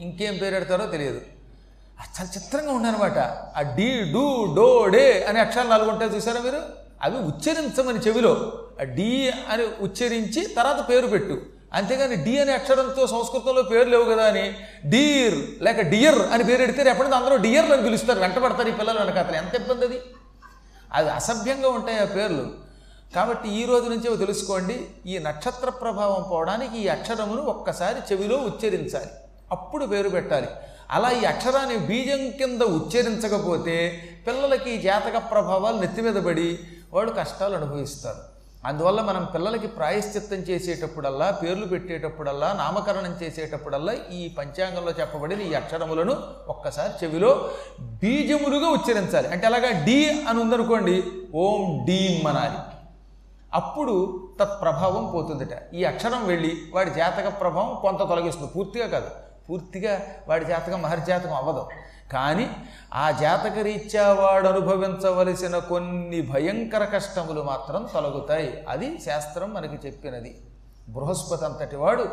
ఇంకేం పేరు పెడతారో తెలియదు. చాలా చిత్రంగా ఉండనమాట ఆ డీ డూ డో డే అనే అక్షరాలు నాలుగు ఉంటాయి చూసారా మీరు? అవి ఉచ్చరించమని చెవిలో. ఆ డీ అని ఉచ్చరించి తర్వాత పేరు పెట్టు. అంతేగాని డి అనే అక్షరంతో సంస్కృతంలో పేరు లేవు కదా అని. డీర్ లేక డియర్ అని పేరు పెడితే ఎప్పుడైనా అందరూ డియర్లు అని పిలుస్తారు. వెంటబడతారు ఈ పిల్లలు వెనకాతలు. ఎంత ఇబ్బంది అది? అది అసభ్యంగా ఉంటాయి ఆ పేర్లు. కాబట్టి ఈ రోజు నుంచే తెలుసుకోండి. ఈ నక్షత్ర ప్రభావం పోవడానికి ఈ అక్షరమును ఒక్కసారి చెవిలో ఉచ్చరించాలి. అప్పుడు పేరు పెట్టాలి. అలా ఈ అక్షరాన్ని బీజం కింద ఉచ్చరించకపోతే పిల్లలకి జాతక ప్రభావాలు నెత్తి మీద పడి వాడు కష్టాలు అనుభవిస్తారు. అందువల్ల మనం పిల్లలకి ప్రాయశ్చిత్తం చేసేటప్పుడల్లా పేర్లు పెట్టేటప్పుడల్లా నామకరణం చేసేటప్పుడల్లా ఈ పంచాంగంలో చెప్పబడిన ఈ అక్షరములను ఒక్కసారి చెవిలో బీజములుగా ఉచ్చరించాలి అంటే అలాగా డి అని ఉందనుకోండి ఓం డీం అనాలి. అప్పుడు తత్ప్రభావం పోతుందట. ఈ అక్షరం వెళ్ళి వాడి జాతక ప్రభావం కొంత తొలగిస్తుంది. పూర్తిగా కాదు. పూర్తిగా వాడి జాతకం మహర్జాతకం అవ్వదు. కానీ ఆ జాతక రీత్యా వాడు అనుభవించవలసిన కొన్ని భయంకర కష్టములు మాత్రం తొలగుతాయి. అది శాస్త్రం మనకి చెప్పినది. బృహస్పతి అంతటి వాడు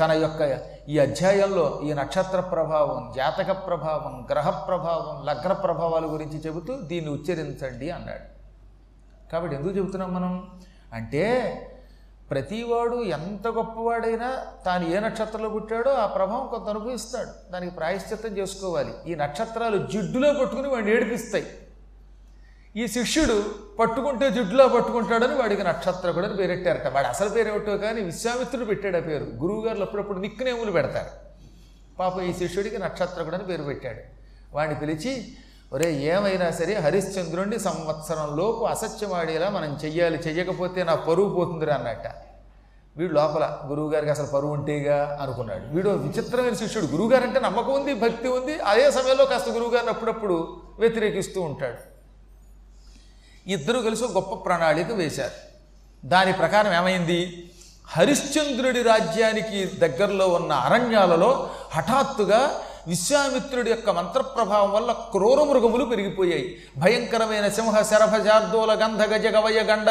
తన యొక్క ఈ అధ్యాయంలో ఈ నక్షత్ర ప్రభావం జాతక ప్రభావం గ్రహ ప్రభావం లగ్న ప్రభావాల గురించి చెబుతూ దీన్ని ఉచ్చరించండి అన్నాడు. కాబట్టి ఎందుకు చెబుతున్నాం మనం? అంటే ప్రతివాడు ఎంత గొప్పవాడైనా తాను ఏ నక్షత్రంలో పుట్టాడో ఆ ప్రభావం కొంత అనుభవిస్తాడు. దానికి ప్రాయశ్చిత్తం చేసుకోవాలి. ఈ నక్షత్రాలు జిడ్డులో పట్టుకుని వాడిని ఏడిపిస్తాయి. ఈ శిష్యుడు పట్టుకుంటే జిడ్డులో పట్టుకుంటాడని వాడికి నక్షత్రకుడు అని పేరెట్టారట. వాడు అసలు పేరు కానీ విశ్వామిత్రుడు పెట్టాడు ఆ పేరు. గురువుగారులు అప్పుడప్పుడు నిక్కునేములు పెడతారు. పాప ఈ శిష్యుడికి నక్షత్రకుడు అని పేరు పెట్టాడు. వాడిని పిలిచి ఒరే ఏమైనా సరే హరిశ్చంద్రుణ్ణి సంవత్సరంలోపు అసత్యమాడేలా మనం చెయ్యాలి చెయ్యకపోతే నా పరువు పోతుందిరా అన్నట్ట. వీడు లోపల గురువుగారికి అసలు పరువు ఉంటేగా అనుకున్నాడు. వీడు విచిత్రమైన శిష్యుడు. గురువుగారు అంటే నమ్మకం ఉంది భక్తి ఉంది అదే సమయంలో కాస్త గురువుగారిని అప్పుడప్పుడు వ్యతిరేకిస్తూ ఉంటాడు. ఇద్దరు కలిసి గొప్ప ప్రణాళిక వేశారు. దాని ప్రకారం ఏమైంది? హరిశ్చంద్రుడి రాజ్యానికి దగ్గరలో ఉన్న అరణ్యాలలో హఠాత్తుగా విశ్వామిత్రుడి యొక్క మంత్రప్రభావం వల్ల క్రూర మృగములు పెరిగిపోయాయి. భయంకరమైన సింహ శరభ జార్దోల గంధ గజ గవయ గండ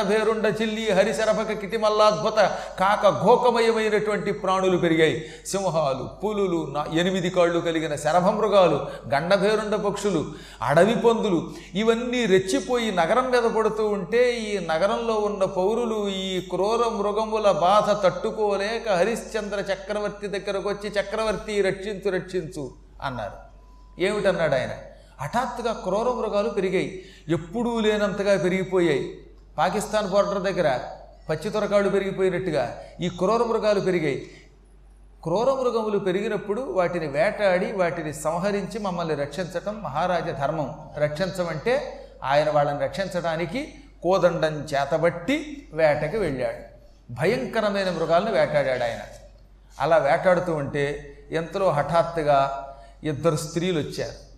చిల్లి హరిశరభక కిటిమల్లాద్భుత కాక ఘోకమయమైనటువంటి ప్రాణులు పెరిగాయి. సింహాలు పులులు నా ఎనిమిది కాళ్ళు కలిగిన శరభ మృగాలు గండభేరుండ పక్షులు అడవి పందులు ఇవన్నీ రెచ్చిపోయి నగరం మీద పడుతూ ఉంటే ఈ నగరంలో ఉన్న పౌరులు ఈ క్రూర మృగముల బాధ తట్టుకోలేక హరిశ్చంద్ర చక్రవర్తి దగ్గరకు వచ్చి చక్రవర్తి రక్షించు రక్షించు. అన్నారు. ఏమిటన్నాడు ఆయన? హఠాత్తుగా క్రూర మృగాలు పెరిగాయి. ఎప్పుడూ లేనంతగా పెరిగిపోయాయి. పాకిస్తాన్ బోర్డర్ దగ్గర పచ్చి తొరకాళ్ళు పెరిగిపోయినట్టుగా ఈ క్రూర మృగాలు పెరిగాయి. క్రూర మృగములు పెరిగినప్పుడు వాటిని వేటాడి వాటిని సంహరించి మమ్మల్ని రక్షించటం మహారాజ ధర్మం. రక్షించమంటే ఆయన వాళ్ళని రక్షించడానికి కోదండం చేతబట్టి వేటకి వెళ్ళాడు. భయంకరమైన మృగాలను వేటాడాడు ఆయన. అలా వేటాడుతూ ఉంటే ఎంతలో హఠాత్తుగా ఇద్దరు స్త్రీలు వచ్చారు.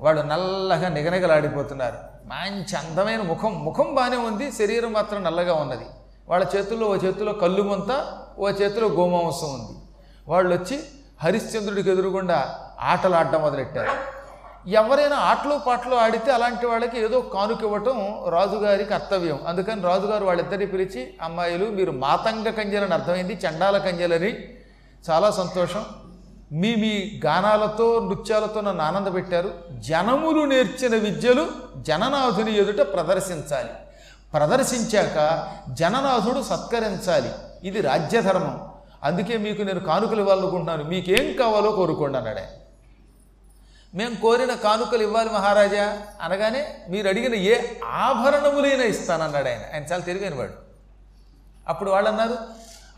వాళ్ళు నల్లగా నిగనిగలాడిపోతున్నారు. మంచి అందమైన ముఖం ముఖం బాగానే ఉంది శరీరం మాత్రం నల్లగా ఉన్నది. వాళ్ళ చేతుల్లో ఓ చేతిలో కళ్ళు ముంత ఓ చేతిలో గోమాంసం ఉంది. వాళ్ళు వచ్చి హరిశ్చంద్రుడికి ఎదురుగుండా ఆటలు ఆడడం మొదలెట్టారు. ఎవరైనా ఆటలు పాటలు ఆడితే అలాంటి వాళ్ళకి ఏదో కానుక ఇవ్వటం రాజుగారి కర్తవ్యం. అందుకని రాజుగారు వాళ్ళిద్దరిని పిలిచి అమ్మాయిలు మీరు మాతంగ కంజలని అర్థమైంది చండాల కంజలని. చాలా సంతోషం. మీ మీ గానాలతో నృత్యాలతో నన్ను ఆనందపెట్టారు. జనములు నేర్చిన విద్యలు జననాథుని ఎదుట ప్రదర్శించాలి. ప్రదర్శించాక జననాథుడు సత్కరించాలి. ఇది రాజ్యధర్మం. అందుకే మీకు నేను కానుకలు ఇవ్వాలనుకుంటున్నాను. మీకేం కావాలో కోరుకోండి అన్నాడే మేము కోరిన కానుకలు ఇవ్వాలి మహారాజా అనగానే మీరు అడిగిన ఏ ఆభరణములైనా ఇస్తానన్నాడు ఆయన. ఆయన చాలా తెలివైన వాడు అప్పుడు వాళ్ళు అన్నారు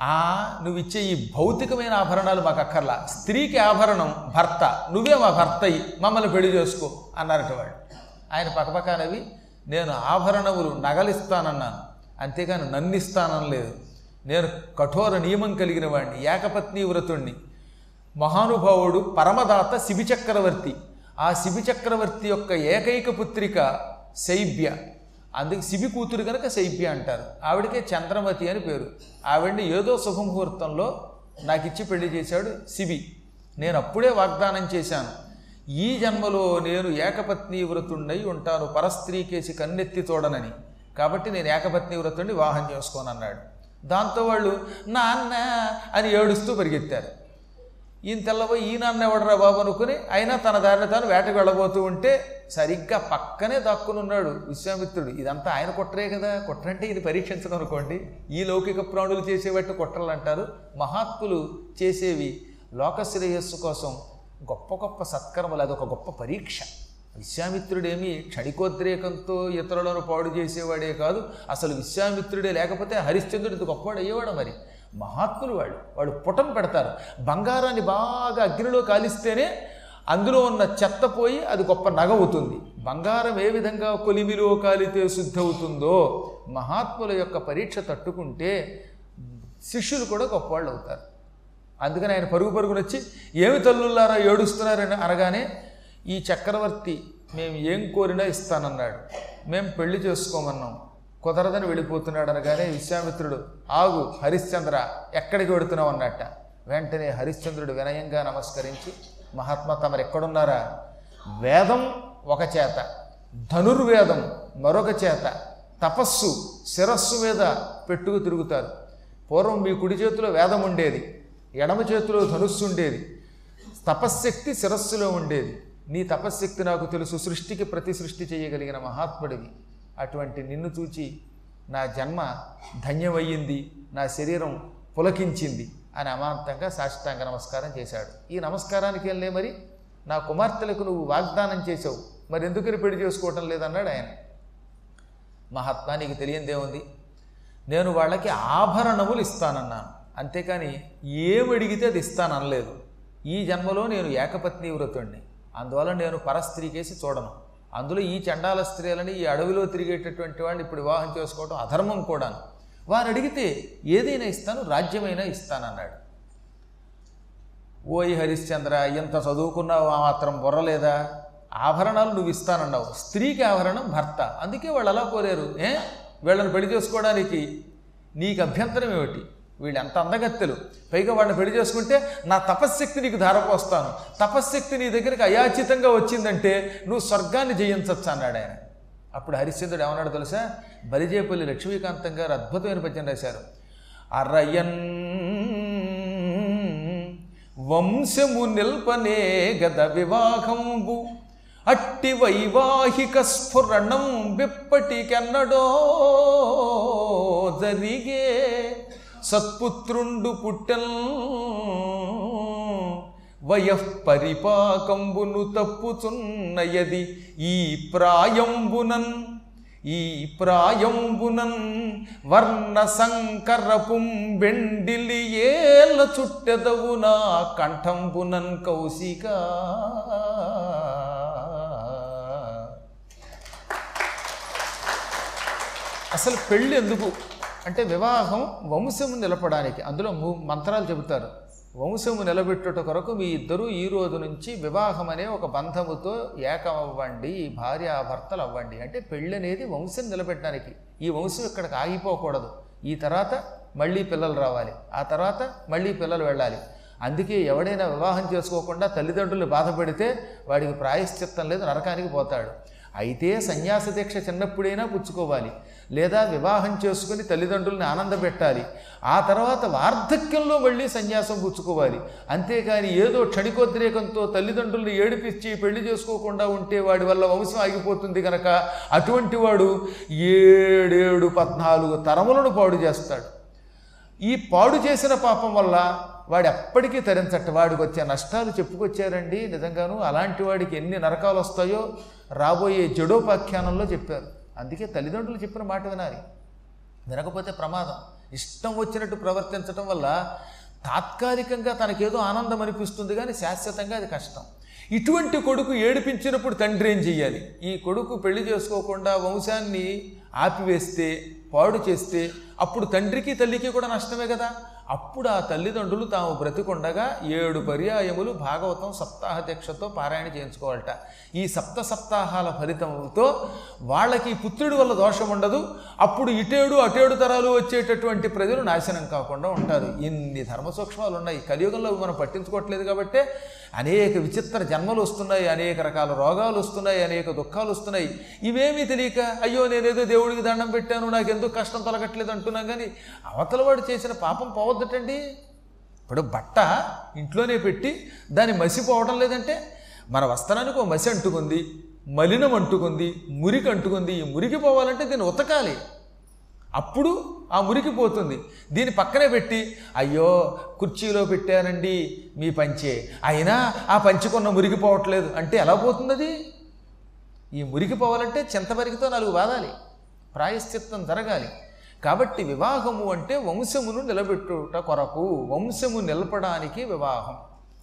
ఆ నువ్వు ఇచ్చే ఈ భౌతికమైన ఆభరణాలు మాకు అక్కర్లా. స్త్రీకి ఆభరణం భర్త నువ్వే మా భర్త మమ్మల్ని పెళ్ళి చేసుకో అన్నారట వాడు. ఆయన పక్కపక్కనవి నేను ఆభరణములు నగలిస్తానన్నాను. అంతేగాని నన్ను లేదు. నేను కఠోర నియమం కలిగిన వాడిని ఏకపత్ని వ్రతుణ్ణి. మహానుభావుడు పరమదాత శిబి చక్రవర్తి ఆ శిబి చక్రవర్తి యొక్క ఏకైక పుత్రిక శైబ్య. అందుకే శిబి కూతురు కనుక శైబ్య అంటారు. ఆవిడకే చంద్రమతి అని పేరు. ఆవిడని ఏదో శుభముహూర్తంలో నాకు ఇచ్చి పెళ్ళి చేశాడు శిబి నేను అప్పుడే వాగ్దానం చేశాను. ఈ జన్మలో నేను ఏకపత్ని వ్రతుణ్ణై ఉంటాను. పరస్త్రీకేసి కన్నెత్తి చూడనని కాబట్టి నేను ఏకపత్ని వ్రతుణ్ణి వివాహం చేసుకోనన్నాడు. దాంతో వాళ్ళు నాన్న అని ఏడుస్తూ పరిగెత్తారు. ఈయన తెల్లబోయి ఈ నాన్న ఎవడరా బాబు అనుకుని అయినా తన దారిని తాను వేటకు వెళ్ళబోతూ ఉంటే సరిగ్గా పక్కనే దక్కునున్నాడు విశ్వామిత్రుడు. ఇదంతా ఆయన కుట్రే కదా. కుట్రంటే ఇది పరీక్షించడం అనుకోండి. ఈ లౌకిక ప్రాణులు చేసేవట్టు కుట్రలు అంటారు మహాత్ములు చేసేవి లోక శ్రేయస్సు కోసం గొప్ప గొప్ప సత్కర్మలు. అదొక గొప్ప పరీక్ష. విశ్వామిత్రుడేమి క్షణికోద్రేకంతో ఇతరులను పాడు చేసేవాడే కాదు. అసలు విశ్వామిత్రుడే లేకపోతే హరిశ్చంద్రుడు గొప్పవాడు అయ్యేవాడు మరి? మహాత్ములు వాళ్ళు. వాళ్ళు పుటం పెడతారు. బంగారాన్ని బాగా అగ్నిలో కాలిస్తేనే అందులో ఉన్న చెత్త పోయి అది గొప్ప నగవుతుంది బంగారం ఏ విధంగా కొలిమిలో కాలితే శుద్ధి అవుతుందో మహాత్ముల యొక్క పరీక్ష తట్టుకుంటే శిష్యులు కూడా గొప్పవాళ్ళు అవుతారు. అందుకని ఆయన పరుగు పరుగున వచ్చి ఏమి తల్లుల్లారా ఏడుస్తున్నారని అనగానే ఈ చక్రవర్తి మేము ఏం కోరినా ఇస్తానన్నాడు. మేము పెళ్ళి చేసుకోమన్నాం. కుదరదని వెళ్ళిపోతున్నాడు అనగానే విశ్వామిత్రుడు ఆగు హరిశ్చంద్ర ఎక్కడికి వెడుతున్నావు? అన్నట్ట. వెంటనే హరిశ్చంద్రుడు వినయంగా నమస్కరించి మహాత్మా తమరు ఎక్కడున్నారా? వేదం ఒక చేత ధనుర్వేదం మరొక చేత తపస్సు శిరస్సు మీద పెట్టుకు తిరుగుతారు. పూర్వం మీ కుడి చేతిలో వేదం ఉండేది ఎడమ చేతిలో ధనుస్సు ఉండేది తపశ్శక్తి శిరస్సులో ఉండేది. నీ తపశ్శక్తి నాకు తెలుసు సృష్టికి ప్రతి సృష్టి చేయగలిగిన మహాత్ముడివి. అటువంటి నిన్ను చూచి నా జన్మ ధన్యమయ్యింది నా శరీరం పులకించింది అని అమాంతంగా సాష్టాంగ నమస్కారం చేశాడు. ఈ నమస్కారానికి వెళ్ళే మరి నా కుమార్తెలకు నువ్వు వాగ్దానం చేసావు మరి ఎందుకని పెళ్ళి చేసుకోవటం లేదన్నాడు ఆయన. మహాత్మా నీకు తెలియందేముంది నేను వాళ్ళకి ఆభరణములు ఇస్తానన్నాను. అంతేకాని ఏమడిగితే అది ఇస్తాననలేదు. ఈ జన్మలో నేను ఏకపత్ని వ్రతుణ్ణి అందువల్ల నేను పరస్త్రీకేసి చూడను. అందులో ఈ చండాల స్త్రీలని ఈ అడవిలో తిరిగేటటువంటి వాడిని ఇప్పుడు వివాహం చేసుకోవడం అధర్మం కూడాను. వారు అడిగితే ఏదైనా ఇస్తాను రాజ్యమైనా ఇస్తానన్నాడు. ఓయ్ హరిశ్చంద్ర ఎంత చదువుకున్నావు? ఆ మాత్రం బుర్రలేదా ఆభరణాలు నువ్వు ఇస్తానన్నావు. స్త్రీకి ఆభరణం భర్త. అందుకే వాళ్ళు అలా కోరారు. ఏ? వీళ్ళని పెళ్ళి చేసుకోవడానికి నీకు అభ్యంతరం ఏమిటి? వీళ్ళు ఎంత అందగత్తెలు. పైగా వాళ్ళని పెళ్ళి చేసుకుంటే నా తపశ్శక్తి నీకు ధారపోస్తాను. తపశ్శక్తి నీ దగ్గరికి అయాచితంగా వచ్చిందంటే నువ్వు స్వర్గాన్ని జయించవచ్చు అన్నాడు ఆయన. అప్పుడు హరిశ్చంద్రుడు ఏమన్నాడు తెలుసా? బలిజేపల్లి లక్ష్మీకాంతం గారు అద్భుతమైన పద్యం రాశారు. అరయన్ వంశము నిల్పనే గద వివాహంబు అట్టి వైవాహిక స్ఫురణం విప్పటికెన్నడో జరిగే సత్పుత్రుండు పుట్టెల్ వయఃపరిపాకంబును తప్పుచున్నయది ఈ ప్రాయంబునన్ ఈ ప్రాయంబునన్ వర్ణ సంకరపుం వెండిలి ఏల చుట్టెదవు నా కంఠంబునన్ కౌశిక. అసలు పెళ్ళి ఎందుకు అంటే వివాహం వంశము నిలపడానికి అందులో మంత్రాలు చెబుతారు. వంశము నిలబెట్టుట కొరకు మీ ఇద్దరూ ఈ రోజు నుంచి వివాహం అనే ఒక బంధముతో ఏకమవ్వండి భార్యాభర్తలు అవ్వండి. అంటే పెళ్ళి అనేది వంశం నిలబెట్టడానికి. ఈ వంశం ఇక్కడికి ఆగిపోకూడదు. ఈ తర్వాత మళ్ళీ పిల్లలు రావాలి. ఆ తర్వాత మళ్ళీ పిల్లలు వెళ్ళాలి. అందుకే ఎవడైనా వివాహం చేసుకోకుండా తల్లిదండ్రులు బాధపడితే వాడికి ప్రాయశ్చిత్తం లేదు నరకానికి పోతాడు. అయితే సన్యాస దీక్ష చిన్నప్పుడైనా పుచ్చుకోవాలి. లేదా వివాహం చేసుకుని తల్లిదండ్రుల్ని ఆనందపెట్టాలి. ఆ తర్వాత వార్ధక్యంలో మళ్ళీ సన్యాసం పుచ్చుకోవాలి. అంతేకాని ఏదో క్షణికోద్రేకంతో తల్లిదండ్రుల్ని ఏడిపించి పెళ్ళి చేసుకోకుండా ఉంటే వాడి వల్ల వంశం ఆగిపోతుంది కనుక అటువంటి వాడు ఏడేడు పద్నాలుగు తరములను పాడు చేస్తాడు. ఈ పాడు చేసిన పాపం వల్ల వాడు ఎప్పటికీ తరించట వాడికి వచ్చే నష్టాలు చెప్పుకొచ్చారండి నిజంగాను. అలాంటి వాడికి ఎన్ని నరకాలు వస్తాయో రాబోయే జడోపాఖ్యానంలో చెప్పారు. అందుకే తల్లిదండ్రులు చెప్పిన మాట వినాలి. వినకపోతే ప్రమాదం. ఇష్టం వచ్చినట్టు ప్రవర్తించడం వల్ల తాత్కాలికంగా తనకేదో ఆనందం అనిపిస్తుంది కానీ శాశ్వతంగా అది కష్టం. ఇటువంటి కొడుకు ఏడిపించినప్పుడు తండ్రి ఏం చెయ్యాలి? ఈ కొడుకు పెళ్ళి చేసుకోకుండా వంశాన్ని ఆపివేస్తే పాడు చేస్తే అప్పుడు తండ్రికి తల్లికి కూడా నష్టమే కదా. అప్పుడు ఆ తల్లిదండ్రులు తాము బ్రతికుండగా ఏడు పర్యాయములు భాగవతం సప్తాహ దీక్షతో పారాయణ చేయించుకోవాలట. ఈ సప్త సప్తాహాల ఫలితంతో వాళ్ళకి పుత్రుడి వల్ల దోషం ఉండదు. అప్పుడు ఇటేడు అటేడు తరాలు వచ్చేటటువంటి ప్రజలు నాశనం కాకుండా ఉంటారు. ఇన్ని ధర్మ సూక్ష్మాలు ఉన్నాయి కలియుగంలో మనం పట్టించుకోవట్లేదు కాబట్టి అనేక విచిత్ర జన్మలు వస్తున్నాయి అనేక రకాల రోగాలు వస్తున్నాయి అనేక దుఃఖాలు వస్తున్నాయి. ఇవేమీ తెలియక అయ్యో నేనేదో దేవుడికి దండం పెట్టాను నాకు ఎందుకు కష్టం తొలగట్లేదు అంటున్నాం కానీ అవతల వాడు చేసిన పాపం పోవద్దటండి. ఇప్పుడు బట్ట ఇంట్లోనే పెట్టి దాన్ని మసిపోవడం లేదంటే మన వస్త్రానికి ఒక మసి అంటుకుంది మలినం అంటుకుంది మురికి అంటుకుంది ఈ మురికి పోవాలంటే దీన్ని ఉతకాలి. అప్పుడు ఆ మురికి పోతుంది. దీని పక్కనే పెట్టి అయ్యో కుర్చీలో పెట్టానండి మీ పంచే. అయినా ఆ పంచుకున్న మురికి పోవట్లేదు. అంటే ఎలా పోతుంది అది ఈ మురికి పోవాలంటే చింతపరికితో నాలుగు వాదాలి. ప్రాయశ్చిత్తం జరగాలి. కాబట్టి వివాహము అంటే వంశమును నిలబెట్టుట కొరకు వంశము నిలపడానికి వివాహం.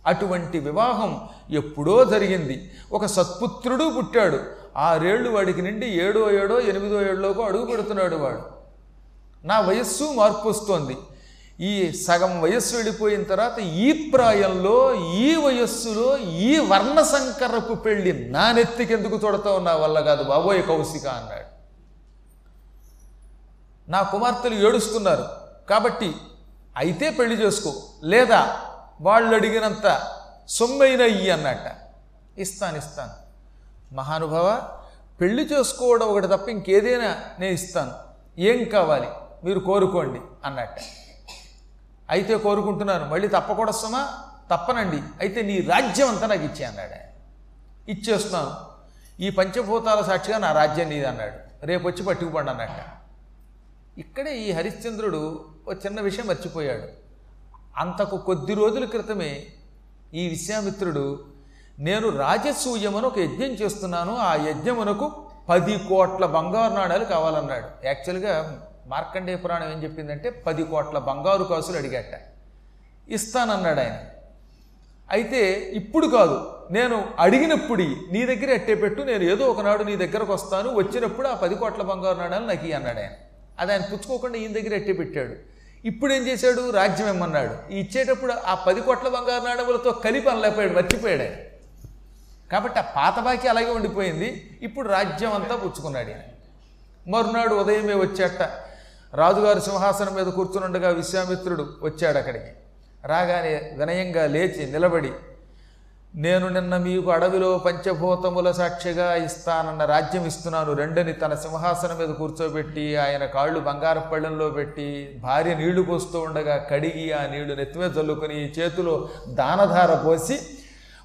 అటువంటి వివాహం ఎప్పుడో జరిగింది. ఒక సత్పుత్రుడు పుట్టాడు. ఆరేళ్ళు వాడికి నుండి ఏడో ఏడో ఎనిమిదో ఏళ్ళలోకి అడుగు పెడుతున్నాడు వాడు. నా వయస్సు మార్పు వస్తోంది. ఈ సగం వయస్సు వెళ్ళిపోయిన తర్వాత ఈ ప్రాయంలో ఈ వయస్సులో ఈ వర్ణ సంకరపు పెళ్ళి నా నెత్తికెందుకు చూడతావు నా వల్ల కాదు బాబోయ్ కౌశిక అన్నాడు. నా కుమార్తెలు ఏడుస్తున్నారు. కాబట్టి అయితే పెళ్ళి చేసుకో. లేదా వాళ్ళు అడిగినంత సొమ్మైన ఇయ్యి అన్నట్ట. ఇస్తాను ఇస్తాను. మహానుభావ పెళ్ళి చేసుకోవడం ఒకటి తప్ప ఇంకేదైనా నేను ఇస్తాను. ఏం కావాలి? మీరు కోరుకోండి అన్నట్ట. అయితే కోరుకుంటున్నాను. మళ్ళీ తప్పకూడదు తప్పనండి. అయితే నీ రాజ్యం అంతా నాకు ఇచ్చే అన్నాడు ఆయన. ఇచ్చేస్తున్నాను. ఈ పంచభూతాల సాక్షిగా నా రాజ్యం నీది అన్నాడు. రేపు వచ్చి పట్టుకుపండి అన్నట్ట. ఇక్కడే ఈ హరిశ్చంద్రుడు ఒక చిన్న విషయం మర్చిపోయాడు. అంతకు కొద్ది రోజుల క్రితమే ఈ విశ్వామిత్రుడు నేను రాజసూయమని ఒక యజ్ఞం చేస్తున్నాను. ఆ యజ్ఞమునకు పది కోట్ల బంగారు నాణాలు కావాలన్నాడు. యాక్చువల్గా మార్కండేయ పురాణం ఏం చెప్పిందంటే పది కోట్ల బంగారు కాసులు అడిగాట. ఇస్తానన్నాడు ఆయన అయితే ఇప్పుడు కాదు నేను అడిగినప్పుడు నీ దగ్గర అట్టే పెట్టు నేను ఏదో ఒకనాడు నీ దగ్గరకు వస్తాను వచ్చినప్పుడు ఆ పది కోట్ల బంగారు నాణాలు నాకు అన్నాడు ఆయన అది ఆయన పుచ్చుకోకుండా ఈయన దగ్గర అట్టే పెట్టాడు. ఇప్పుడు ఏం చేశాడు? రాజ్యం ఇమ్మన్నాడు. ఇచ్చేటప్పుడు ఆ పది కోట్ల బంగారు నాడములతో కలిపి అనలేకపోయాడు మర్చిపోయాడు ఆయన కాబట్టి ఆ పాత బాకి అలాగే ఉండిపోయింది. ఇప్పుడు రాజ్యం అంతా పుచ్చుకున్నాడు ఆయన మరునాడు ఉదయమే వచ్చేట. రాజుగారి సింహాసనం మీద కూర్చునుండగా విశ్వామిత్రుడు వచ్చాడు అక్కడికి. రాగానే వినయంగా లేచి నిలబడి నేను నిన్న మీకు అడవిలో పంచభూతముల సాక్షిగా ఇస్తానన్న రాజ్యం ఇస్తున్నాను. రెండని తన సింహాసనం మీద కూర్చోబెట్టి ఆయన కాళ్ళు బంగారు పళ్ళెంలో పెట్టి భార్య నీళ్ళు పోస్తూ ఉండగా కడిగి ఆ నీళ్ళు నెత్తిమే చల్లుకొని చేతిలో దానధార పోసి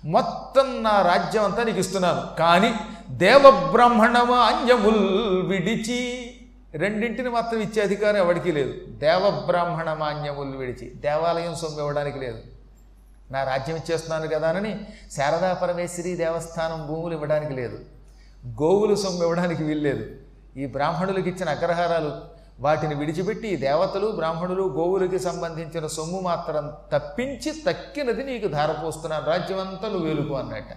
మొత్తం నా రాజ్యం అంతా నీకు ఇస్తున్నాను. కానీ దేవబ్రాహ్మణమాన్యముల్ విడిచి రెండింటిని మాత్రం ఇచ్చే అధికారం ఎవడికి లేదు. దేవబ్రాహ్మణ మాన్యములు విడిచి దేవాలయం సొమ్ము ఇవ్వడానికి లేదు. నా రాజ్యం ఇచ్చేస్తున్నాను కదా అని శారదా పరమేశ్వరి దేవస్థానం భూములు ఇవ్వడానికి లేదు. గోవులు సొమ్ము ఇవ్వడానికి వీల్లేదు ఈ బ్రాహ్మణులకు ఇచ్చిన అగ్రహారాలు వాటిని విడిచిపెట్టి దేవతలు బ్రాహ్మణులు గోవులకి సంబంధించిన సొమ్ము మాత్రం తప్పించి తక్కినది నీకు ధారపోస్తున్నాను. రాజ్యం అంతా నువ్వు వేలుకు అన్నట్ట.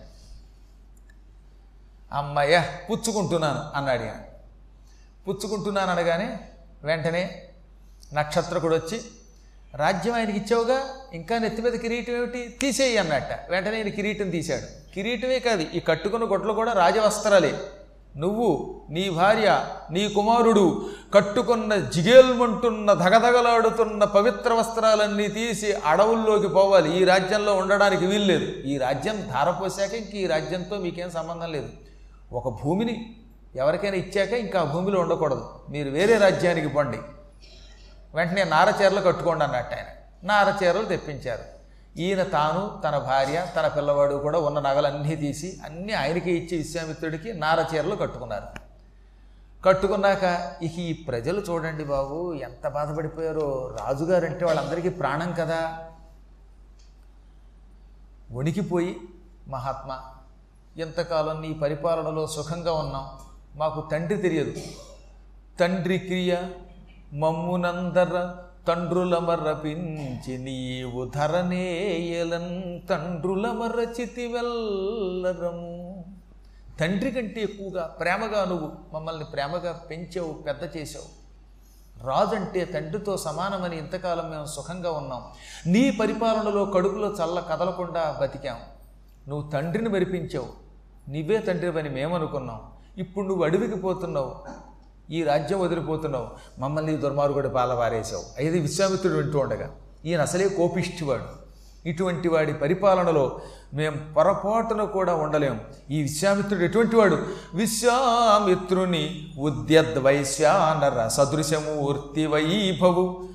అమ్మయ్య పుచ్చుకుంటున్నాను అన్నాడు ఆయన పుచ్చుకుంటున్నాను అనగానే వెంటనే నక్షత్రకుడు వచ్చి రాజ్యం ఆయనకి ఇచ్చావుగా ఇంకా నెత్తి మీద కిరీటం ఏమిటి? తీసేయి అన్నట్ట. వెంటనే ఆయన కిరీటం తీశాడు. కిరీటమే కాదు ఈ కట్టుకున్న గొడ్లు కూడా రాజవస్త్రాలే. నువ్వు నీ భార్య నీ కుమారుడు కట్టుకున్న జిగేల్మంటున్న ధగధగలాడుతున్న పవిత్ర వస్త్రాలన్నీ తీసి అడవుల్లోకి పోవాలి. ఈ రాజ్యంలో ఉండడానికి వీల్లేదు. ఈ రాజ్యం ధారపోసాక ఇంక ఈ రాజ్యంతో మీకేం సంబంధం లేదు. ఒక భూమిని ఎవరికైనా ఇచ్చాక ఇంకా భూమిలో ఉండకూడదు. మీరు వేరే రాజ్యానికి పండి. వెంటనే నారచీరలు కట్టుకోండి అన్నట్టు ఆయన. నారచీరలు తెప్పించారు. ఈయన తాను తన భార్య తన పిల్లవాడు కూడా ఉన్న నగలన్నీ తీసి అన్నీ ఆయనకి ఇచ్చి విశ్వామిత్రుడికి నారచీరలు కట్టుకున్నారు. కట్టుకున్నాక ఇక ఈ ప్రజలు చూడండి బాబు ఎంత బాధపడిపోయారో. రాజుగారంటే వాళ్ళందరికీ ప్రాణం కదా. వణికిపోయి మహాత్మా ఎంతకాలం నీ పరిపాలనలో సుఖంగా ఉన్నాం. మాకు తండ్రి తెలియదు. తండ్రి క్రియ మమ్మునందర తండ్రుల మర్రపించి నీవు ధరనేయలన్ తండ్రుల మర్రచితి వెల్లరము తండ్రి కంటే ఎక్కువగా ప్రేమగా నువ్వు మమ్మల్ని ప్రేమగా పెంచావు పెద్ద చేసావు రాజు అంటే తండ్రితో సమానమని ఇంతకాలం మేము సుఖంగా ఉన్నాం. నీ పరిపాలనలో కడుపులో చల్ల కదలకుండా బతికాం. నువ్వు తండ్రిని మెరిపించావు. నువ్వే తండ్రివని మేమనుకున్నాం. ఇప్పుడు నువ్వు అడవికి పోతున్నావు. ఈ రాజ్యం వదిలిపోతున్నావు. మమ్మల్ని దుర్మార్గుడి పాలవారేశావు అయితే విశ్వామిత్రుడు వింటూ ఉండగా ఈయన అసలే కోపిష్టివాడు. ఇటువంటి వాడి పరిపాలనలో మేము పొరపాటున కూడా ఉండలేం. ఈ విశ్వామిత్రుడు ఎటువంటి వాడు? విశ్వామిత్రుని ఉద్యద్వైశ్యానర సదృశమూర్తి వైభవు.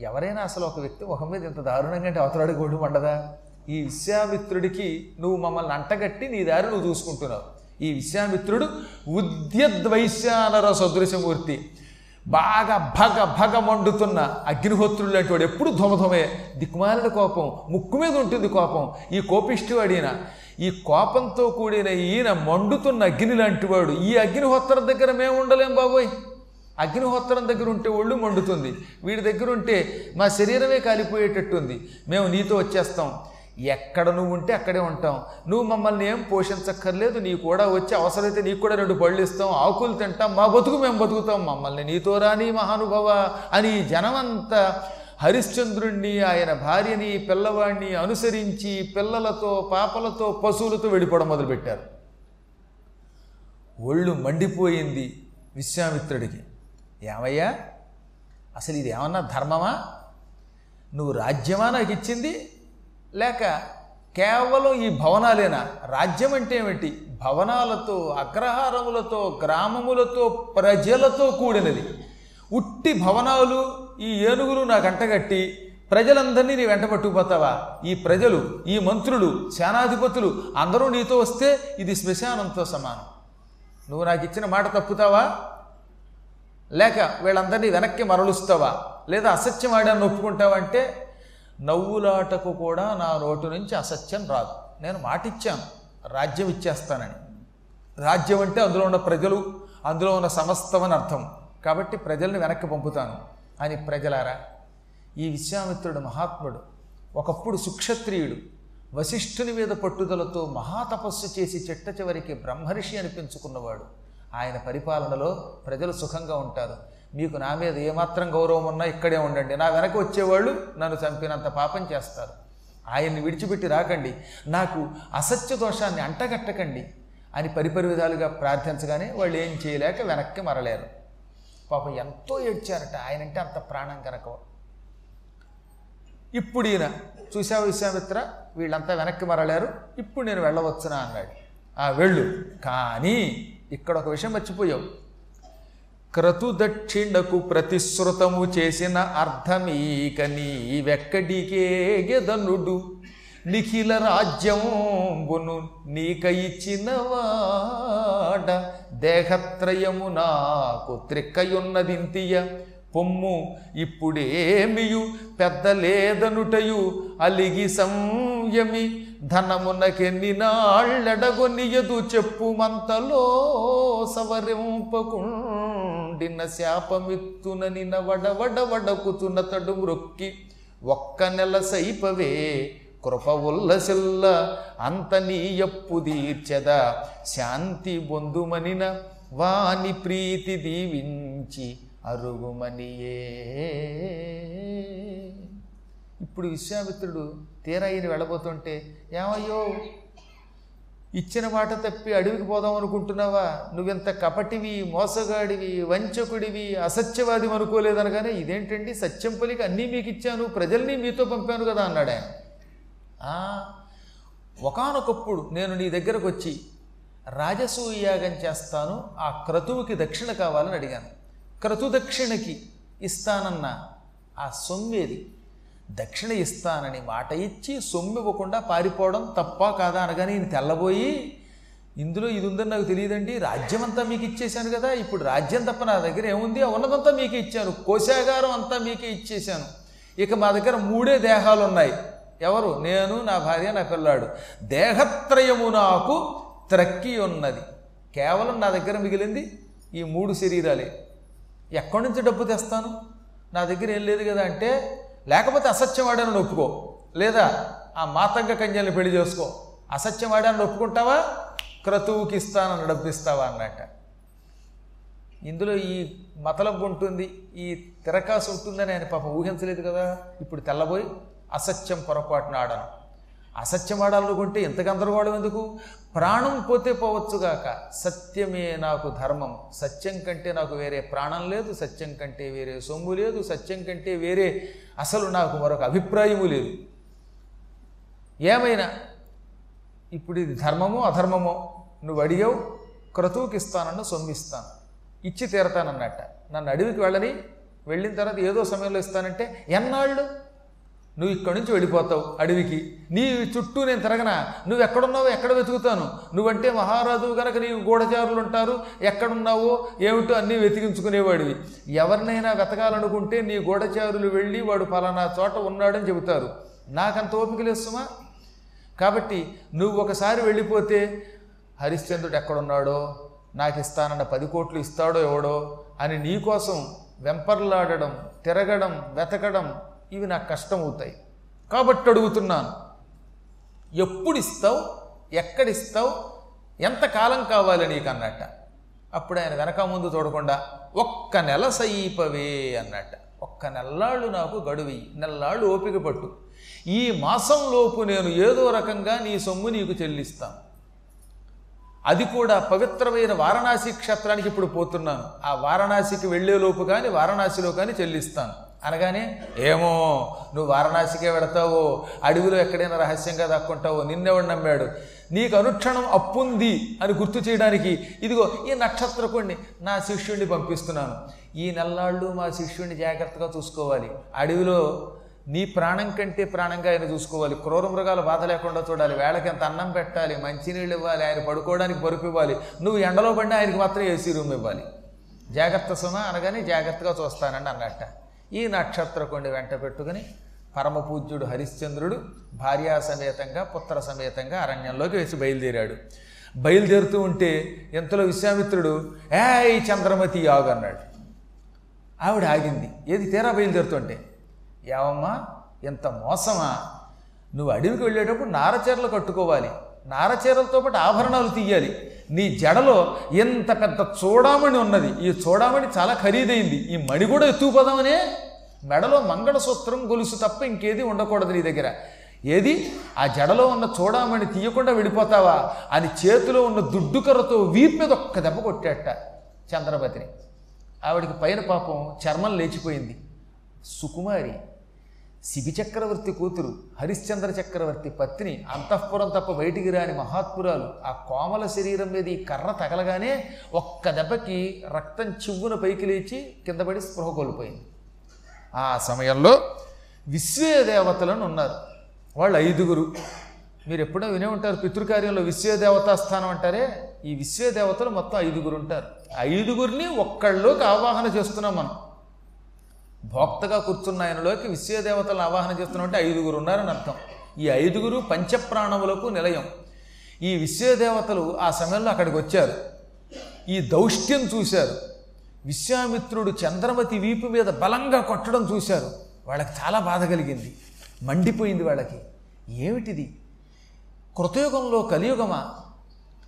ఎవరైనా అసలు ఒక వ్యక్తి ముఖం మీద ఇంత దారుణంగా అంటే అవతలాడికి ఒడ్డు మండదా ఈ విశ్వామిత్రుడికి నువ్వు మమ్మల్ని అంటగట్టి నీ దారి నువ్వు చూసుకుంటున్నావు. ఈ విశ్వామిత్రుడు ఉద్యద్వైశ్యానర సదృశమూర్తి. బాగా భగ భగ మండుతున్న అగ్నిహోత్రుడు లాంటి వాడు ఎప్పుడు ధుమధుమే దిక్కుమారుడి కోపం ముక్కు మీద ఉంటుంది కోపం. ఈ కోపిష్టి వాడిన ఈ కోపంతో కూడిన ఈయన మండుతున్న అగ్ని లాంటి వాడు ఈ అగ్నిహోత్రం దగ్గర మేము ఉండలేం బాబోయ్. అగ్నిహోత్రం దగ్గర ఉంటే ఒళ్ళు మండుతుంది. వీడి దగ్గర ఉంటే మా శరీరమే కాలిపోయేటట్టుంది. మేము నీతో వచ్చేస్తాం. ఎక్కడ నువ్వు ఉంటే అక్కడే ఉంటాం. నువ్వు మమ్మల్ని ఏం పోషించక్కర్లేదు నీ కూడా వచ్చి అవసరమైతే నీకు కూడా రెండు పళ్ళు ఇస్తాం ఆకులు తింటాం మా బతుకు మేము బతుకుతాం మమ్మల్ని నీతో రాని మహానుభవ అని జనమంతా హరిశ్చంద్రుణ్ణి ఆయన భార్యని పిల్లవాడిని అనుసరించి పిల్లలతో పాపలతో పశువులతో వెళ్ళిపోవడం మొదలుపెట్టారు. ఒళ్ళు మండిపోయింది విశ్వామిత్రుడికి. ఏమయ్యా? అసలు ఇది ఏమన్నా ధర్మమా? నువ్వు రాజ్యమా నాకు ఇచ్చింది? లేక కేవలం ఈ భవనాలేనా? రాజ్యం అంటే ఏమిటి? భవనాలతో అగ్రహారములతో గ్రామములతో ప్రజలతో కూడినది. ఉట్టి భవనాలు ఈ ఏనుగులు నాకు అంటగట్టి ప్రజలందరినీ నీ వెంట పట్టుకుపోతావా? ఈ ప్రజలు ఈ మంత్రులు సేనాధిపతులు అందరూ నీతో వస్తే ఇది శ్మశానంతో సమానం. నువ్వు నాకు ఇచ్చిన మాట తప్పుతావా? లేక వీళ్ళందరినీ వెనక్కి మరలుస్తావా? లేదా అసత్యం ఆడాన్ని ఒప్పుకుంటావా అంటే నవ్వులాటకు కూడా నా నోటు నుంచి అసత్యం రాదు. నేను మాటిచ్చాను. రాజ్యం ఇచ్చేస్తానని. రాజ్యం అంటే అందులో ఉన్న ప్రజలు అందులో ఉన్న సమస్తం అని అర్థం. కాబట్టి ప్రజల్ని వెనక్కి పంపుతాను. అని ప్రజలారా ఈ విశ్వామిత్రుడు మహాత్ముడు ఒకప్పుడు సుక్షత్రియుడు వశిష్ఠుని మీద పట్టుదలతో మహాతపస్సు చేసి చిట్ట చివరికి బ్రహ్మర్షి అనిపించుకున్నవాడు. ఆయన పరిపాలనలో ప్రజలు సుఖంగా ఉంటారు. మీకు నా మీద ఏమాత్రం గౌరవం ఉన్నా ఇక్కడే ఉండండి. నా వెనక వచ్చేవాళ్ళు నన్ను చంపినంత పాపం చేస్తారు. ఆయన్ని విడిచిపెట్టి రాకండి. నాకు అసత్య దోషాన్ని అంటగట్టకండి అని పరిపరి విధాలుగా ప్రార్థించగానే వాళ్ళు ఏం చేయలేక వెనక్కి మరలేరు. పాపం ఎంతో ఏడ్చారట. ఆయనంటే అంత ప్రాణం కనుక ఇప్పుడు ఈయన చూసావు విశ్వామిత్ర? వీళ్ళంతా వెనక్కి మరలేరు. ఇప్పుడు నేను వెళ్ళవచ్చునా అన్నాడు. ఆ వెళ్ళు. కానీ ఇక్కడ ఒక విషయం మర్చిపోయావు. క్రతుదక్షిణకు ప్రతిశ్రుతము చేసిన అర్థమీక నీవెక్కడికేగెదనుడు నిఖిల రాజ్యంబును నీక ఇచ్చిన వాడ దేహత్రయము నాకు త్రిక్కయున్నదింతియ. పొమ్ము ఇప్పుడేమియు పెద్దలేదనుటయు అలిగి సంయమి ధనమునకెన్ని నాళ్ళడగొనియదు చెప్పు మంతలో సవరింపకుండిన శాపమిత్తునని వడవడ వడకుతునతడు మ్రొక్కి ఒక్క నెల సైపవే కృప ఉల్లసిల్ల అంత నీయప్పు తీర్చెద. శాంతి బొందుమనిన వాని ప్రీతి దీవించి అరుగుమనియే. ఇప్పుడు విశ్వామిత్రుడు తీరా ఈయన వెళ్ళబోతుంటే ఏమయ్యో ఇచ్చిన మాట తప్పి అడవికి పోదాం అనుకుంటున్నావా? నువ్వెంత కపటివి మోసగాడివి వంచకుడివి అసత్యవాది అనుకోలేదనగానే ఇదేంటండి? సత్యం పలికి అన్నీ మీకు ఇచ్చాను ప్రజల్ని మీతో పంపాను కదా అన్నాడు ఆయన. ఒకనొకప్పుడు నేను నీ దగ్గరకు వచ్చి రాజసూయాగం చేస్తాను ఆ క్రతువుకి దక్షిణ కావాలని అడిగాను. క్రతు దక్షిణకి ఇస్తానన్న ఆ సొమ్మేది దక్షిణ ఇస్తానని మాట ఇచ్చి సొమ్మివ్వకుండా పారిపోవడం తప్ప కాదా అనగానే ఈయన తెల్లబోయి ఇందులో ఇది ఉందని నాకు తెలియదండి. రాజ్యం అంతా మీకు ఇచ్చేశాను కదా. ఇప్పుడు రాజ్యం తప్ప నా దగ్గర ఏముంది? ఆ ఉన్నదంతా మీకే ఇచ్చాను. కోశాగారం అంతా మీకే ఇచ్చేశాను. ఇక మా దగ్గర మూడే దేహాలు ఉన్నాయి ఎవరు? నేను నా భార్య నా పిల్లాడు. దేహత్రయము నాకు త్రక్కి ఉన్నది కేవలం నా దగ్గర మిగిలింది ఈ మూడు శరీరాలే. ఎక్కడి నుంచి డబ్బు తెస్తాను? నా దగ్గర ఏం లేదు కదా అంటే లేకపోతే అసత్యం ఒప్పుకో. లేదా ఆ మాతంగ కన్యల్ని పెళ్ళి చేసుకో. అసత్యం ఒప్పుకుంటావా? క్రతువుకి ఇస్తానని డబ్బిస్తావా అన్నట్ట. ఇందులో ఈ మతలబు ఉంటుంది ఈ తిరకాసు ఉంటుందని ఆయన పాపం ఊహించలేదు కదా. ఇప్పుడు తెల్లబోయి అసత్యం పొరపాటున ఆడను. అసత్యం ఆడాలనుకుంటే ఎంత గందరగోళం ఎందుకు? ప్రాణం పోతే పోవచ్చుగాక సత్యమే నాకు ధర్మం. సత్యం కంటే నాకు వేరే ప్రాణం లేదు. సత్యం కంటే వేరే సొమ్ము లేదు. సత్యం కంటే వేరే అసలు నాకు మరొక అభిప్రాయము లేదు. ఏమైనా? ఇప్పుడు ఇది ధర్మమో అధర్మమో నువ్వు అడిగావు క్రతువుకి ఇస్తానన్న సొమ్మిస్తాను. ఇచ్చి తీరతానన్నట్ట. నన్ను అడవికి వెళ్ళని వెళ్ళిన తర్వాత ఏదో సమయంలో ఇస్తానంటే ఎన్నాళ్ళు? నువ్వు ఇక్కడి నుంచి వెళ్ళిపోతావు అడవికి. నీ చుట్టూ నేను తిరగన? నువ్వు ఎక్కడున్నావో ఎక్కడ వెతుకుతాను? నువ్వంటే మహారాజు కనుక నీ గూఢచారులు ఉంటారు ఎక్కడున్నావో ఏమిటో అన్నీ వెతికించుకునేవాడివి. ఎవరినైనా వెతకాలనుకుంటే నీ గూఢచారులు వెళ్ళి వాడు ఫలానా చోట ఉన్నాడని చెబుతారు. నాకంత ఓపిక లేస్తుమా కాబట్టి నువ్వు ఒకసారి వెళ్ళిపోతే హరిశ్చంద్రుడు ఎక్కడున్నాడో నాకు ఇస్తానన్న పది కోట్లు ఇస్తాడో ఎవడో అని నీకోసం వెంపర్లాడడం తిరగడం వెతకడం ఇవి నాకు కష్టం అవుతాయి కాబట్టి అడుగుతున్నాను ఎప్పుడు ఇస్తావు ఎక్కడిస్తావు ఎంత కాలం కావాలి నీకు అన్నట్ట. అప్పుడు ఆయన వెనక ముందు చూడకుండా ఒక్క నెల సయీపవే అన్నట్ట. ఒక్క నెల్లాళ్ళు నాకు గడువి నెల్లాళ్ళు ఓపిక పట్టు. ఈ మాసంలోపు నేను ఏదో రకంగా నీ సొమ్ము నీకు చెల్లిస్తాను. అది కూడా పవిత్రమైన వారణాసి క్షేత్రానికి ఇప్పుడు పోతున్నాను. ఆ వారణాసికి వెళ్ళేలోపు కానీ వారణాసిలో కానీ చెల్లిస్తాను. అనగానే ఏమో నువ్వు వారణాసికే వెడతావు అడవిలో ఎక్కడైనా రహస్యంగా దాక్కుంటావో నిన్నెవడు నమ్మాడు? నీకు అనుక్షణం అప్పుంది అని గుర్తు చేయడానికి ఇదిగో ఈ నక్షత్రకుణ్ణి నా శిష్యుణ్ణి పంపిస్తున్నాను. ఈ నెల్లాళ్ళు మా శిష్యుణ్ణి జాగ్రత్తగా చూసుకోవాలి. అడవిలో నీ ప్రాణం కంటే ప్రాణంగా ఆయన చూసుకోవాలి. క్రూర మృగాల బాధ లేకుండా చూడాలి. వేళకి ఎంత అన్నం పెట్టాలి మంచినీళ్ళు ఇవ్వాలి ఆయన పడుకోవడానికి పరుపు ఇవ్వాలి. నువ్వు ఎండలో పడినా ఆయనకి మాత్రం ఏసీ రూమ్ ఇవ్వాలి. జాగ్రత్త సుమ అనగానే జాగ్రత్తగా చూస్తానండి అన్నట్ట. ఈ నక్షత్రకొండి వెంట పెట్టుకుని పరమపూజ్యుడు హరిశ్చంద్రుడు భార్యా సమేతంగా పుత్ర సమేతంగా అరణ్యంలోకి వేసి బయలుదేరాడు. బయలుదేరుతూ ఉంటే ఎంతలో విశ్వామిత్రుడు ఏ చంద్రమతి ఆగు అన్నాడు. ఆవిడ ఆగింది. ఏది తీరా బయలుదేరుతుంటే? ఏమమ్మా ఇంత మోసమా? నువ్వు అడవికి వెళ్ళేటప్పుడు నారచీరలు కట్టుకోవాలి. నారచీరలతో పాటు ఆభరణాలు తీయాలి. నీ జడలో ఎంత పెద్ద చూడామణి ఉన్నది. ఈ చూడామణి చాలా ఖరీదైంది. ఈ మణి కూడా ఎత్తుకుపోదామనే మెడలో మంగళసూత్రం గొలుసు తప్ప ఇంకేది ఉండకూడదు నీ దగ్గర. ఏది? ఆ జడలో ఉన్న చూడామణి తీయకుండా విడిపోతావా? అని చేతిలో ఉన్న దుడ్డు కర్రతో వీపు మీద ఒక్క దెబ్బ కొట్టాట చంద్రపతిని. ఆవిడికి పైన పాపం చర్మం లేచిపోయింది. సుకుమారి శిబి చక్రవర్తి కూతురు హరిశ్చంద్ర చక్రవర్తి పత్ని అంతఃపురం తప్ప బయటికి రాని మహాత్పురాలు ఆ కోమల శరీరం మీద ఈ కర్ర తగలగానే ఒక్క దెబ్బకి రక్తం చివ్వున పైకి లేచి కిందపడి స్పృహ కోల్పోయింది. ఆ సమయంలో విశ్వేదేవతలను ఉన్నారు. వాళ్ళు ఐదుగురు. మీరు ఎప్పుడో వినే ఉంటారు పితృకార్యంలో విశ్వేదేవతా స్థానం అంటారే? ఈ విశ్వేదేవతలు మొత్తం ఐదుగురు ఉంటారు. ఐదుగురిని ఒక్కళ్ళలోకి ఆవాహన చేస్తున్నాం మనం. భోక్తగా కూర్చున్న ఆయనలోకి విశ్వదేవతలను ఆవాహన చేస్తున్నామంటే ఐదుగురు ఉన్నారని అర్థం. ఈ ఐదుగురు పంచప్రాణములకు నిలయం. ఈ విశ్వదేవతలు ఆ సమయంలో అక్కడికి వచ్చారు. ఈ దౌష్ట్యం చూశారు. విశ్వామిత్రుడు చంద్రమతి వీపు మీద బలంగా కొట్టడం చూశారు. వాళ్ళకి చాలా బాధ కలిగింది. మండిపోయింది వాళ్ళకి. ఏమిటిది? కృతయుగంలో కలియుగమా?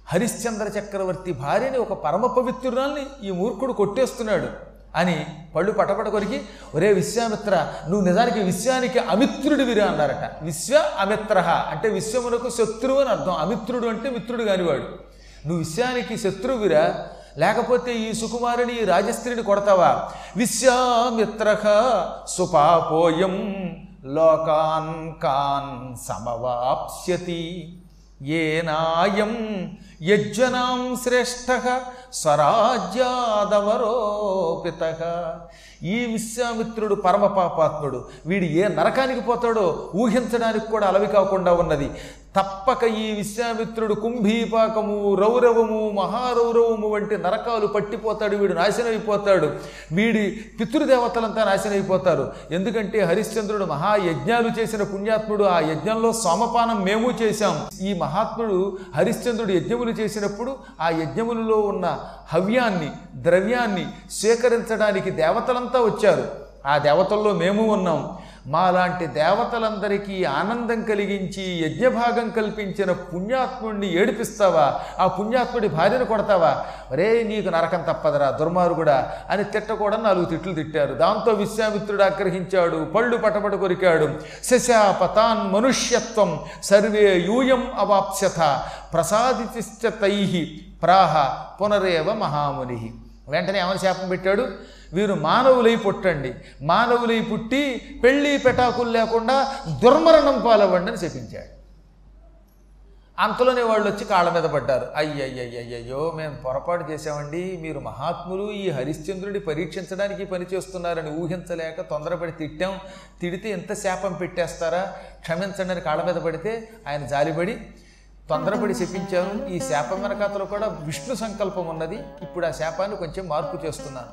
హరిశ్చంద్ర చక్రవర్తి భార్యని ఒక పరమ పవిత్రురాల్ని ఈ మూర్ఖుడు కొట్టేస్తున్నాడు. అని పళ్ళు పటపట కొరికి ఒరే విశ్వామిత్ర నువ్వు నిజానికి విశ్వానికి అమిత్రుడివిరా అన్నారట. విశ్వ అమిత్ర అంటే విశ్వమునకు శత్రువు అని అర్థం. అమిత్రుడు అంటే మిత్రుడు కానివాడు. నువ్వు విశ్వానికి శత్రువురా లేకపోతే ఈ సుకుమారిని ఈ రాజస్త్రిని కొడతావా? విశ్వామిత్ర సుపాపోయం లోకాన్ కాన్ సమవాప్స్యతి ఏనాయం యజ్జనాం శ్రేష్ఠ స్వరాజ్యాదవరోపిత ఈ విశ్వామిత్రుడు పరమపాపాత్ముడు. వీడు ఏ నరకానికి పోతాడో ఊహించడానికి కూడా అలవి కాకుండా ఉన్నది. తప్పక ఈ విశ్వామిత్రుడు కుంభీపాకము రౌరవము మహారౌరవము వంటి నరకాలు పట్టిపోతాడు వీడు నాశనం అయిపోతాడు వీడి పితృదేవతలంతా నాశనం అయిపోతారు ఎందుకంటే హరిశ్చంద్రుడు మహాయజ్ఞాలు చేసిన పుణ్యాత్ముడు ఆ యజ్ఞంలో సోమపానం మేము చేశాం. ఈ మహాత్ముడు హరిశ్చంద్రుడు యజ్ఞములు చేసినప్పుడు ఆ యజ్ఞములలో ఉన్న హవ్యాన్ని ద్రవ్యాన్ని స్వీకరించడానికి దేవతలంతా వచ్చారు. ఆ దేవతల్లో మేము ఉన్నాం. మాలాంటి దేవతలందరికీ ఆనందం కలిగించి యజ్ఞభాగం కల్పించిన పుణ్యాత్ముడిని ఏడిపిస్తావా? ఆ పుణ్యాత్ముడి భార్యను కొడతావా? రే నీకు నరకం తప్పదరా దుర్మార్గుడా అని తిట్టకూడని నాలుగు తిట్లు తిట్టారు. దాంతో విశ్వామిత్రుడు ఆగ్రహించాడు పళ్ళు పటపట కొరికాడు. శశాపతాన్ మనుష్యత్వం సర్వే యూయం అవాప్స్యత ప్రసాదితిశ్చ తై ప్రాహ పునరేవ మహాముని. వెంటనే ఏమని శాపం పెట్టాడు? వీరు మానవులై పుట్టండి. మానవులై పుట్టి పెళ్ళి పెటాకులు లేకుండా దుర్మరణం పాలవ్వండి అని చెప్పించాడు అంతలోనే వాళ్ళు వచ్చి కాళ్ళ మీద పడ్డారు. అయ్యయ్యయ్యయ్యో మేము పొరపాటు చేసామండి మీరు మహాత్ములు ఈ హరిశ్చంద్రుడి పరీక్షించడానికి పని చేస్తున్నారని ఊహించలేక తొందరపడి తిట్టాం. తిడితే ఎంత శాపం పెట్టేస్తారా? క్షమించండి అని కాళ్ళ మీద పడితే ఆయన జాలిపడి తొందరపడి శపించాను. ఈ శాపం వెనకాతలో కూడా విష్ణు సంకల్పం ఉన్నది. ఇప్పుడు ఆ శాపాన్ని కొంచెం మార్పు చేస్తున్నాను.